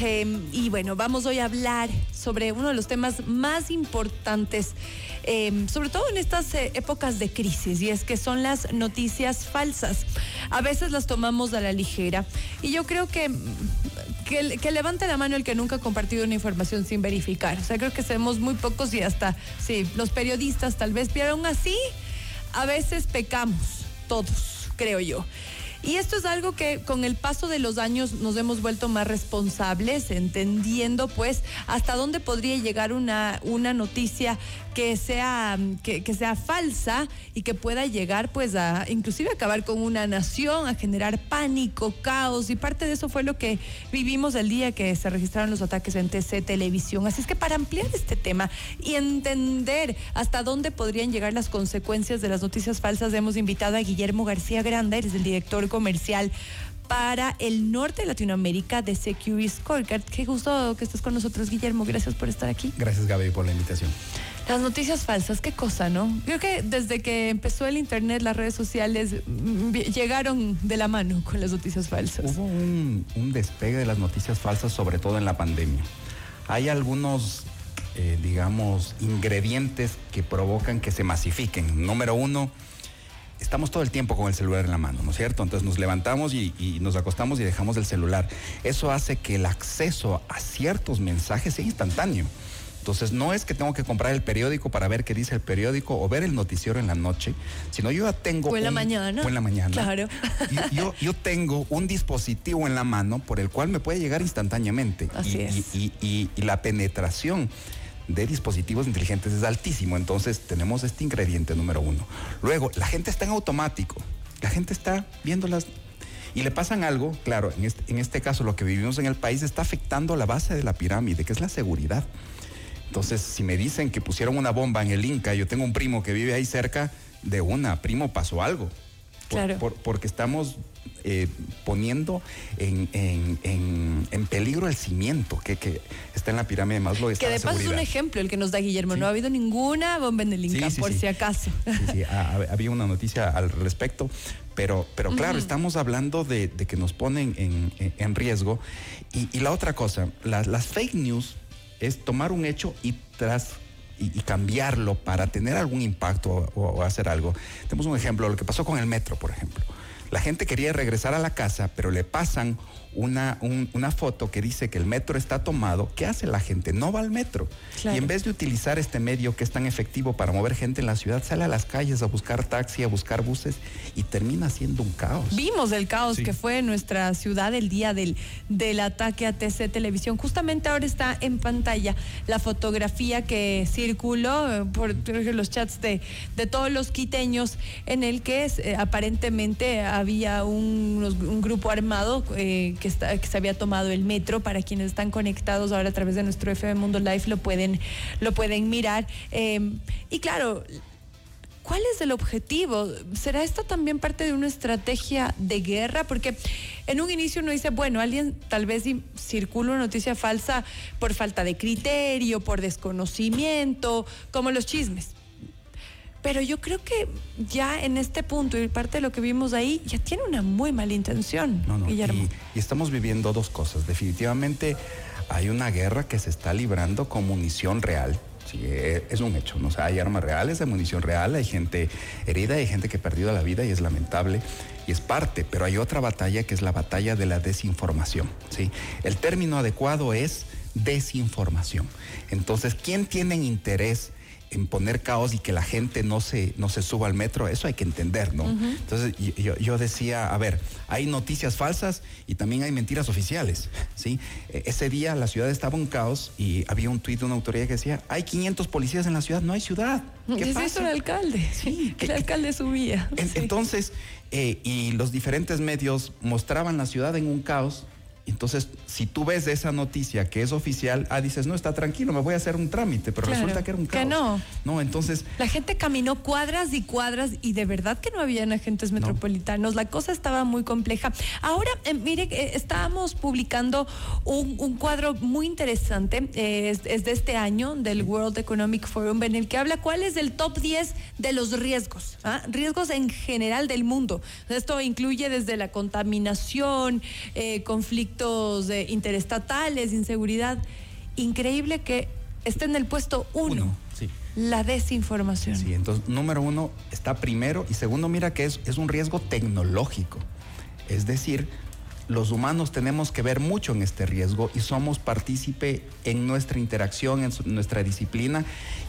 em, y bueno, vamos hoy a hablar sobre uno de los temas más importantes, em, sobre todo en estas eh, épocas de crisis, y es que son las noticias falsas. A veces las tomamos a la ligera y yo creo que, que, que levante la mano el que nunca ha compartido una información sin verificar. O sea, creo que somos muy pocos y hasta, sí, los periodistas tal vez, pero aún así, a veces pecamos, todos, creo yo. Y esto es algo que con el paso de los años nos hemos vuelto más responsables, entendiendo pues hasta dónde podría llegar una, una noticia que sea, que, sea falsa y que pueda llegar pues a inclusive acabar con una nación, a generar pánico, caos. Y parte de eso fue lo que vivimos el día que se registraron los ataques en TC Televisión. Así es que para ampliar este tema y entender hasta dónde podrían llegar las consecuencias de las noticias falsas, hemos invitado a Guillermo García Granda, eres el director comercial para el norte de Latinoamérica de Security Scorecard. Qué gusto que estés con nosotros, Guillermo. Gracias por estar aquí. Gracias, Gaby, por la invitación. Las noticias falsas, qué cosa, ¿no? Creo que desde que empezó el Internet, las redes sociales mm, llegaron de la mano con las noticias falsas. Hubo un, un despegue de las noticias falsas, sobre todo en la pandemia. Hay algunos, eh, digamos, ingredientes que provocan que se masifiquen. Número uno, estamos todo el tiempo con el celular en la mano, ¿no es cierto? Entonces nos levantamos y, y, nos acostamos y dejamos el celular. Eso hace que el acceso a ciertos mensajes sea instantáneo. Entonces no es que tengo que comprar el periódico para ver qué dice el periódico o ver el noticiero en la noche, sino yo ya tengo... O en la mañana. O en la mañana. Claro. Yo, yo, tengo un dispositivo en la mano por el cual me puede llegar instantáneamente. Así y, es. y la penetración de dispositivos inteligentes es altísimo. Entonces tenemos este ingrediente número uno. Luego, la gente está en automático. La gente está viendo las... Y le pasan algo, claro, en este, en este caso lo que vivimos en el país está afectando la base de la pirámide, que es la seguridad. Entonces, si me dicen que pusieron una bomba en el Inca, yo tengo un primo que vive ahí cerca, de una, primo, pasó algo. Por, Claro. por- porque estamos eh, poniendo en, en- en- en peligro el cimiento que, que está en la pirámide de Maslow. Que de paso es un ejemplo el que nos da Guillermo. Sí. No ha habido ninguna bomba en el Inca, Sí, sí, por si acaso. Sí, ha- había una noticia al respecto, pero, pero claro, estamos hablando de, de que nos ponen en, riesgo. Y, y la otra cosa, las, las fake news es tomar un hecho y tras y, cambiarlo para tener algún impacto o, o hacer algo. Tenemos un ejemplo, lo que pasó con el metro, por ejemplo. La gente quería regresar a la casa, pero le pasan una, un- una foto que dice que el metro está tomado. ¿Qué hace la gente? No va al metro. Claro. Y en vez de utilizar este medio que es tan efectivo para mover gente en la ciudad, sale a las calles a buscar taxi, a buscar buses y termina siendo un caos. Vimos el caos Sí. que fue en nuestra ciudad el día del, del ataque a TC Televisión. Justamente ahora está en pantalla la fotografía que circuló eh, por los chats de, de todos los quiteños en el que eh, aparentemente había un, un grupo armado eh, que, que se había tomado el metro. Para quienes están conectados ahora a través de nuestro FM Mundo Live lo pueden, lo pueden mirar. Eh, y claro, ¿Cuál es el objetivo? ¿Será esto también parte de una estrategia de guerra? Porque en un inicio uno dice, bueno, alguien tal vez circula una noticia falsa por falta de criterio, por desconocimiento, como los chismes. Pero yo creo que ya en este punto y parte de lo que vimos ahí ya tiene una muy mala intención, No, no. Guillermo. Y, y estamos viviendo dos cosas. Definitivamente hay una guerra que se está librando con munición real. Sí, eh, es un hecho. ¿no? O sea, hay armas reales, hay munición real, hay gente herida, hay gente que ha perdido la vida y es lamentable y es parte. Pero hay otra batalla que es la batalla de la desinformación. ¿sí? El término adecuado es desinformación. Entonces, ¿quién tiene interés? En poner caos y que la gente no se, no se suba al metro, eso hay que entender, ¿no? Entonces yo, yo decía, a ver, hay noticias falsas y también hay mentiras oficiales, ¿sí? E- Ese día la ciudad estaba en caos y había un tuit de una autoridad que decía, hay 500 policías en la ciudad, no hay ciudad. ¿Qué ¿Qué es pasa? eso el alcalde? Sí, que el alcalde subía. En- Sí. Entonces, eh, y los diferentes medios mostraban la ciudad en un caos. Entonces, si tú ves esa noticia que es oficial, ah, dices, no, está tranquilo, me voy a hacer un trámite, pero Claro, resulta que era un que caos. no. No, entonces, La gente caminó cuadras y cuadras y de verdad que no habían agentes No. metropolitanos. La cosa estaba muy compleja. Ahora, eh, mire, eh, estábamos publicando un, un cuadro muy interesante, eh, es, es de este año, del World Economic Forum, en el que habla cuál es el top 10 de los riesgos, ¿ah? riesgos en general del mundo. Esto incluye desde la contaminación, eh, conflictos interestatales, inseguridad. Increíble que esté en el puesto uno. Uno, sí. La desinformación. Sí, entonces, número uno está primero y segundo, mira que es, es un riesgo tecnológico. Es decir, los humanos tenemos que ver mucho en este riesgo y somos partícipe en nuestra interacción, en su- nuestra disciplina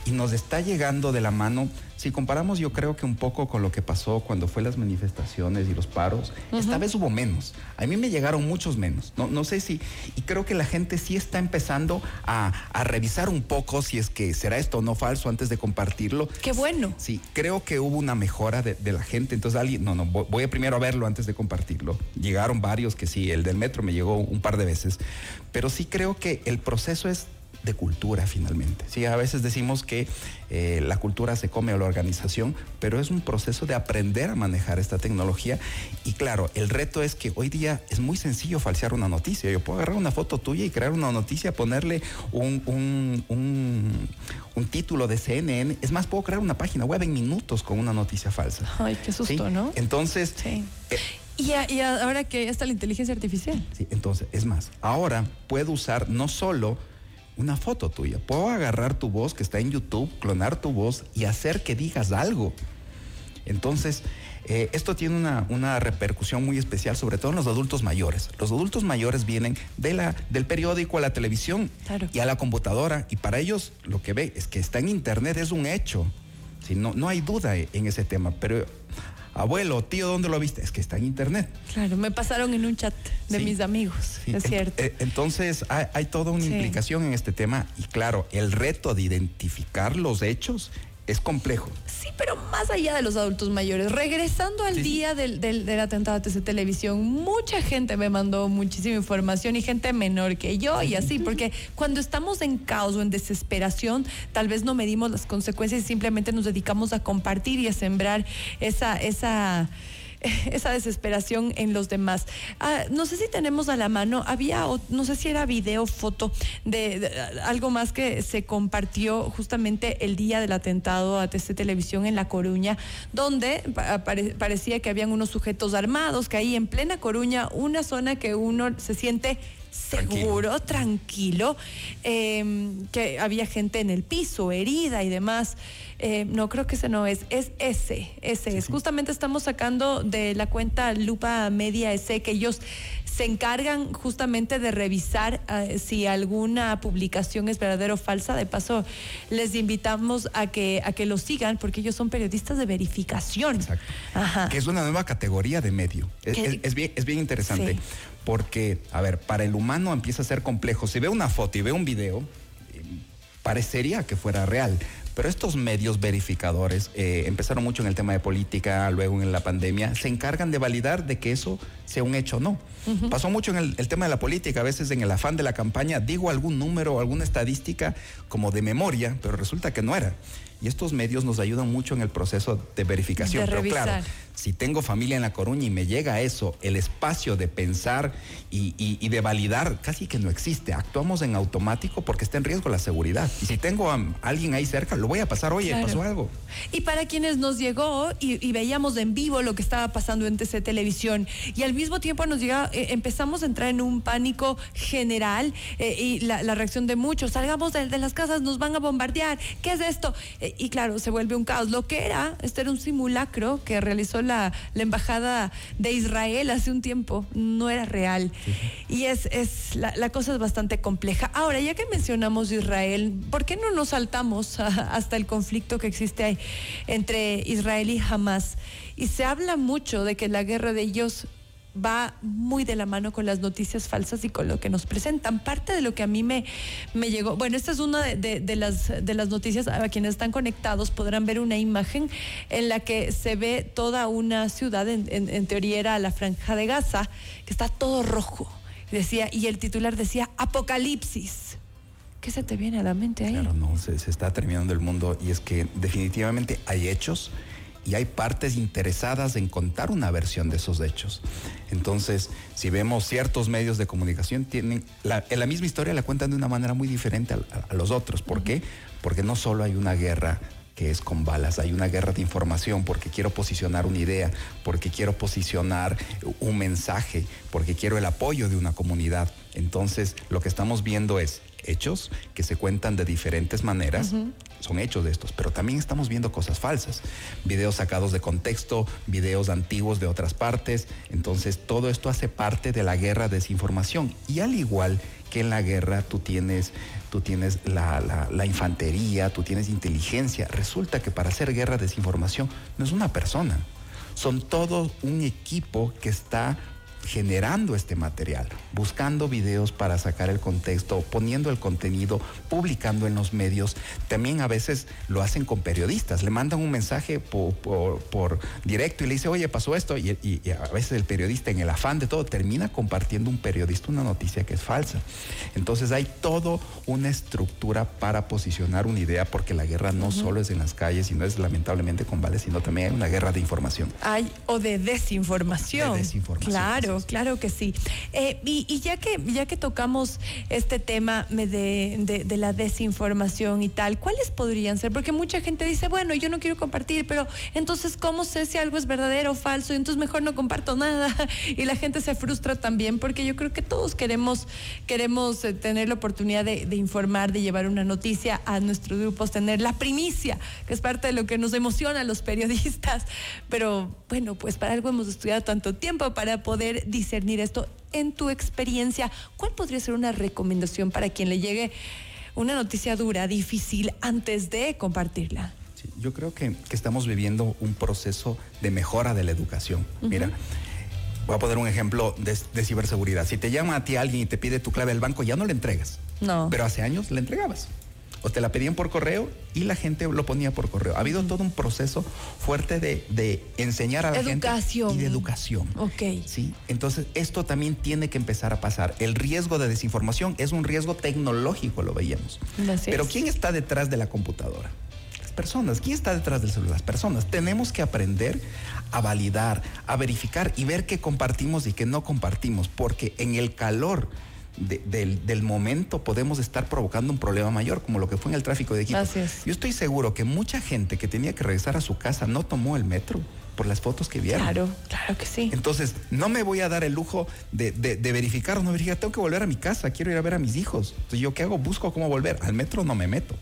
y nos está llegando de la mano. Si comparamos yo creo que un poco con lo que pasó cuando fue las manifestaciones y los paros, esta vez hubo menos. A mí me llegaron muchos menos. No, no sé si, y creo que la gente sí está empezando a, a revisar un poco si es que será esto o no falso antes de compartirlo. Qué bueno. Sí, creo que hubo una mejora de, de la gente. Entonces, alguien, no, no, voy, voy a primero a verlo antes de compartirlo. Llegaron varios que sí, el del metro me llegó un par de veces. Pero sí creo que el proceso es de cultura finalmente. Sí, a veces decimos que eh, la cultura se come a la organización, pero es un proceso de aprender a manejar esta tecnología. Y claro, el reto es que hoy día es muy sencillo falsear una noticia. Yo puedo agarrar una foto tuya y crear una noticia, ponerle un, un, un, un título de CNN. Es más, puedo crear una página web en minutos con una noticia falsa. Ay, qué susto, ¿Sí? ¿no? Entonces, Sí. eh, Y, a- y ahora que ya está la inteligencia artificial. Sí, entonces, es más, ahora puedo usar no solo una foto tuya, puedo agarrar tu voz que está en YouTube, clonar tu voz y hacer que digas algo. Entonces, eh, esto tiene una, una repercusión muy especial, sobre todo en los adultos mayores. Los adultos mayores vienen de la, del periódico a la televisión Claro. y a la computadora, y para ellos lo que ve es que está en Internet, es un hecho. Sí, no, no hay duda en ese tema, pero abuelo, tío, ¿dónde lo viste? Es que está en Internet. Claro, me pasaron en un chat de Sí. mis amigos, Sí, es cierto. eh, Entonces hay, hay toda una Sí. implicación en este tema y claro, el reto de identificar los hechos es complejo. Sí, pero más allá de los adultos mayores, regresando al Sí, sí. día del, del, del atentado TC Televisión, mucha gente me mandó muchísima información y gente menor que yo y así, porque cuando estamos en caos o en desesperación, tal vez no medimos las consecuencias y simplemente nos dedicamos a compartir y a sembrar esa, esa, esa desesperación en los demás. Ah, no sé si tenemos a la mano, había, no sé si era video, foto, de, algo más que se compartió justamente el día del atentado a TC Televisión en La Coruña, donde pa- pare- parecía que habían unos sujetos armados, que ahí en plena Coruña, una zona que uno se siente seguro, tranquilo, eh, que había gente en el piso, herida y demás. Eh, no, creo que ese no es, es ese, ese es. Justamente estamos sacando de la cuenta Lupa Media ese que ellos se encargan justamente de revisar eh, si alguna publicación es verdadera o falsa. De paso, les invitamos a que, a que lo sigan porque ellos son periodistas de verificación. Exacto. Ajá. Que es una nueva categoría de medio. Es, Que- es- es bien, es bien interesante. Sí. Porque, a ver, para el humano empieza a ser complejo. Si ve una foto y ve un video, eh, parecería que fuera real. Pero estos medios verificadores eh, empezaron mucho en el tema de política, luego en la pandemia, se encargan de validar de que eso sea un hecho o no. Pasó mucho en el, el tema de la política, a veces en el afán de la campaña digo algún número o alguna estadística como de memoria, pero resulta que no era. Y estos medios nos ayudan mucho en el proceso de verificación. De pero claro. Si tengo familia en La Coruña y me llega eso, el espacio de pensar y, y- y de validar casi que no existe. Actuamos en automático porque está en riesgo la seguridad. Y si tengo a alguien ahí cerca, lo voy a pasar, oye, Claro. pasó algo. Y para quienes nos llegó y, y veíamos en vivo lo que estaba pasando en TC Televisión y al mismo tiempo nos llega, eh, empezamos a entrar en un pánico general eh, y la, la reacción de muchos, salgamos de, de las casas, nos van a bombardear, ¿qué es esto? Eh, y claro, se vuelve un caos. Lo que era, este era un simulacro que realizó la, la Embajada de Israel hace un tiempo, no era real. Y es, es la, la cosa es bastante compleja. Ahora, ya que mencionamos Israel, ¿por qué no nos saltamos a- hasta el conflicto que existe ahí entre Israel y Hamas? Y se habla mucho de que la guerra de ellos va muy de la mano con las noticias falsas y con lo que nos presentan. Parte de lo que a mí me, me llegó, bueno, esta es una de, las, de las noticias, a quienes están conectados podrán ver una imagen en la que se ve toda una ciudad, en, en- en teoría era la franja de Gaza, que está todo rojo. Decía, y el titular decía, Apocalipsis. ¿Qué se te viene a la mente ahí? Claro, no, se, se está terminando el mundo y es que definitivamente hay hechos y hay partes interesadas en contar una versión de esos hechos. Entonces, si vemos ciertos medios de comunicación, tienen la, en la misma historia la cuentan de una manera muy diferente a, los otros. ¿Por qué? Porque no solo hay una guerra que es con balas. Hay una guerra de información porque quiero posicionar una idea, porque quiero posicionar un mensaje, porque quiero el apoyo de una comunidad. Entonces, lo que estamos viendo es hechos que se cuentan de diferentes maneras, son hechos de estos, pero también estamos viendo cosas falsas, videos sacados de contexto, videos antiguos de otras partes, entonces todo esto hace parte de la guerra de desinformación. Y al igual que en la guerra tú tienes, tú tienes la, la infantería, tú tienes inteligencia, resulta que para hacer guerra de desinformación no es una persona, son todo un equipo que está generando este material, buscando videos para sacar el contexto, poniendo el contenido, publicando en los medios. También a veces lo hacen con periodistas, le mandan un mensaje por, directo y le dice, oye, pasó esto, y, y, a veces el periodista en el afán de todo termina compartiendo un periodista una noticia que es falsa. Entonces hay todo una estructura para posicionar una idea, porque la guerra no solo es en las calles y no es lamentablemente con vales, sino también hay una guerra de información. Hay o de desinformación. De desinformación. Claro claro que sí. Eh, y, ya que ya que tocamos este tema de, la desinformación y tal, ¿cuáles podrían ser? Porque mucha gente dice, bueno, yo no quiero compartir, pero entonces, ¿cómo sé si algo es verdadero o falso? Y entonces mejor no comparto nada. Y la gente se frustra también, porque yo creo que todos queremos, queremos eh, tener la oportunidad de, de informar, de llevar una noticia a nuestros grupos, tener la primicia, que es parte de lo que nos emociona a los periodistas. Pero bueno, pues para algo hemos estudiado tanto tiempo para poder discernir esto. En tu experiencia, ¿cuál podría ser una recomendación para quien le llegue una noticia dura, difícil, antes de compartirla? yo creo que, estamos viviendo un proceso de mejora de la educación. Mira, voy a poner un ejemplo de, de, ciberseguridad. Si te llama a ti alguien y te pide tu clave del banco, ya no le entregas. No. Pero hace años le entregabas o te la pedían por correo y la gente lo ponía por correo. Ha habido todo un proceso fuerte de, enseñar a la gente y de educación. Ok. Sí, entonces esto también tiene que empezar a pasar. El riesgo de desinformación es un riesgo tecnológico, lo veíamos. Pero ¿quién está detrás de la computadora? Las personas. ¿Quién está detrás del celular? Las personas. Tenemos que aprender a validar, a verificar y ver qué compartimos y qué no compartimos, porque en el calor del, momento podemos estar provocando un problema mayor, como lo que fue en el tráfico de equipos. Yo estoy seguro que mucha gente que tenía que regresar a su casa no tomó el metro por las fotos que vieron. Claro, claro que sí. Entonces, no me voy a dar el lujo de, verificar o no verificar. Tengo que volver a mi casa, quiero ir a ver a mis hijos. Entonces, ¿yo qué hago? Busco cómo volver. Al metro no me meto.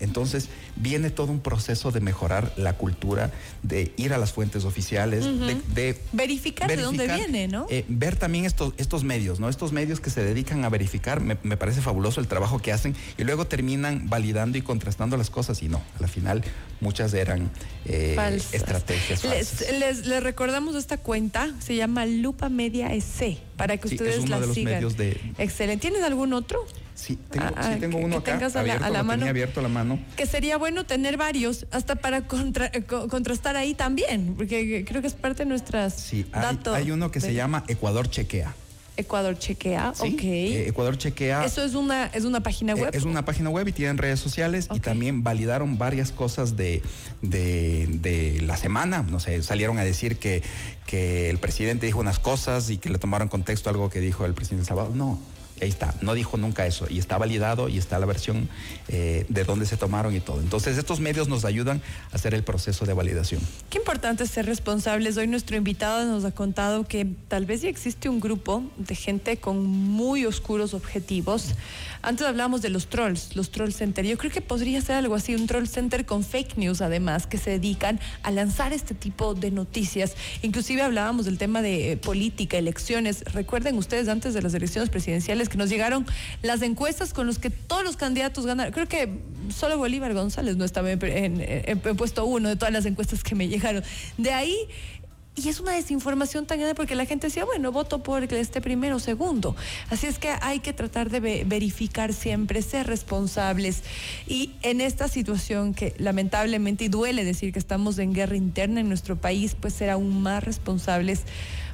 Entonces viene todo un proceso de mejorar la cultura, de ir a las fuentes oficiales, de, verificar, de dónde viene, ¿no? Eh, ver también estos, estos medios, ¿no? Estos medios que se dedican a verificar, me, parece fabuloso el trabajo que hacen y luego terminan validando y contrastando las cosas y no, a la final muchas eran eh, estrategias falsas. Les, les, recordamos esta cuenta, se llama Lupa Media EC, para que ustedes es uno de los Medios de... Excelente. ¿Tienes algún otro? Sí, tengo, ah, sí tengo uno acá a la, a la mano, abierto la mano. Que sería bueno tener varios, hasta para contrastar ahí también, porque creo que es parte de nuestras sí, hay, uno que se llama Ecuador Chequea. Ecuador Chequea, ok. Eh, Ecuador Chequea. Eso es una, es una página web. es una página web y tienen redes sociales y también validaron varias cosas de, de, de, la semana. No sé, salieron a decir que, que el presidente dijo unas cosas y que le tomaron contexto algo que dijo el presidente Salvador. No, ahí está, no dijo nunca eso y está validado y está la versión eh, de dónde se tomaron y todo. Entonces estos medios nos ayudan a hacer el proceso de validación. Qué importante ser responsables. Hoy nuestro invitado nos ha contado que tal vez ya existe un grupo de gente con muy oscuros objetivos. Antes hablábamos de los trolls, los troll center. Yo creo que podría ser algo así, un troll center con fake news además, que se dedican a lanzar este tipo de noticias. Inclusive hablábamos del tema de política, elecciones. Recuerden ustedes antes de las elecciones presidenciales que nos llegaron las encuestas con los que todos los candidatos ganaron. Creo que solo Bolívar González no estaba en, puesto uno de todas las encuestas que me llegaron. De ahí y es una desinformación tan grande porque la gente decía, bueno, voto por esté primero o segundo. Así es que hay que tratar de verificar siempre, ser responsables. Y en esta situación que lamentablemente, y duele decir que estamos en guerra interna en nuestro país, pues ser aún más responsables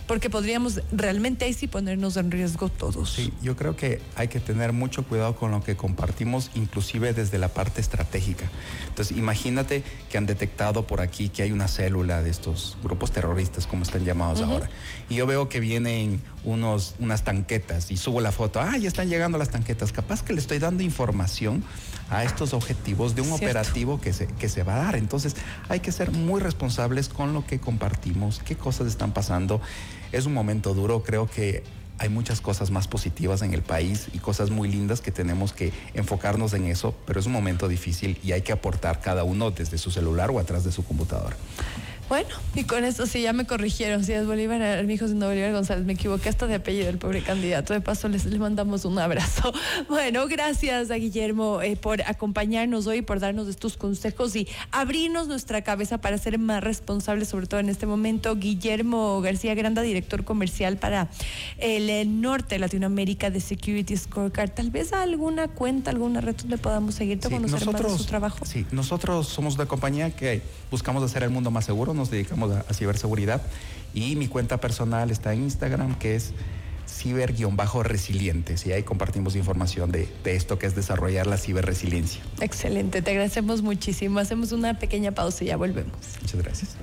porque podríamos realmente ahí sí ponernos en riesgo todos. Sí, yo creo que hay que tener mucho cuidado con lo que compartimos, inclusive desde la parte estratégica. Entonces, imagínate que han detectado por aquí que hay una célula de estos grupos terroristas, como están llamados ahora, y yo veo que vienen unos, unas tanquetas y subo la foto, ah, ya están llegando las tanquetas, capaz que le estoy dando información a estos objetivos de un operativo que se, que se va a dar. Entonces hay que ser muy responsables con lo que compartimos, qué cosas están pasando. Es un momento duro, creo que hay muchas cosas más positivas en el país y cosas muy lindas que tenemos que enfocarnos en eso, pero es un momento difícil y hay que aportar cada uno desde su celular o atrás de su computadora. Bueno, y con esto sí ya me corrigieron. Si es Bolívar, mi hijo siendo Bolívar González, me equivoqué hasta de apellido el pobre candidato. De paso, les, mandamos un abrazo. Bueno, gracias a Guillermo eh, por acompañarnos hoy, por darnos estos consejos y abrirnos nuestra cabeza para ser más responsables, sobre todo en este momento. Guillermo García Granda, director comercial para el eh, norte de Latinoamérica de Security Scorecard. Tal vez alguna cuenta, alguna red donde podamos seguirte, sí, conocer más de su trabajo. Sí, nosotros somos una compañía que buscamos hacer el mundo más seguro nos dedicamos a, ciberseguridad y mi cuenta personal está en Instagram que es ciber-resilientes y ahí compartimos información de, de, esto que es desarrollar la ciberresiliencia. Excelente, te agradecemos muchísimo. Hacemos una pequeña pausa y ya volvemos. Muchas gracias.